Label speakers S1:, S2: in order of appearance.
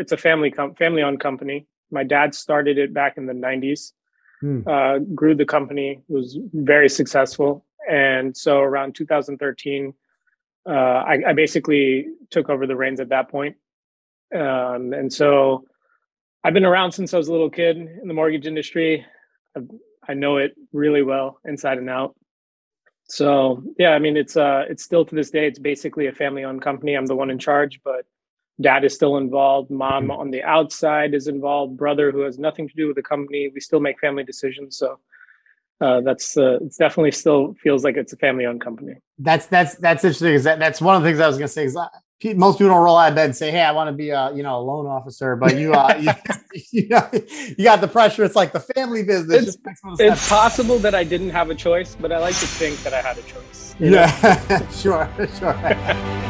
S1: it's a family com- family owned company. My dad started it back in the '90s. Hmm. Uh, grew the company, was very successful, and so around 2013, uh, I, I, basically took over the reins at that point. Um, and so I've been around since I was a little kid in the mortgage industry. I've, I know it really well inside and out. So yeah, I mean it's uh it's still to this day it's basically a family owned company. I'm the one in charge, but dad is still involved, mom mm-hmm. on the outside is involved, brother who has nothing to do with the company. We still make family decisions. So uh, that's uh, it's definitely still feels like it's a family owned company.
S2: That's that's that's interesting. Is that that's one of the things I was gonna say. Is most people don't roll out of bed and say, "Hey, I want to be a you know a loan officer," but you uh, you, you, know, you got the pressure. It's like the family business.
S1: It's, it's possible that I didn't have a choice, but I like to think that I had a choice.
S2: Yeah, sure, sure.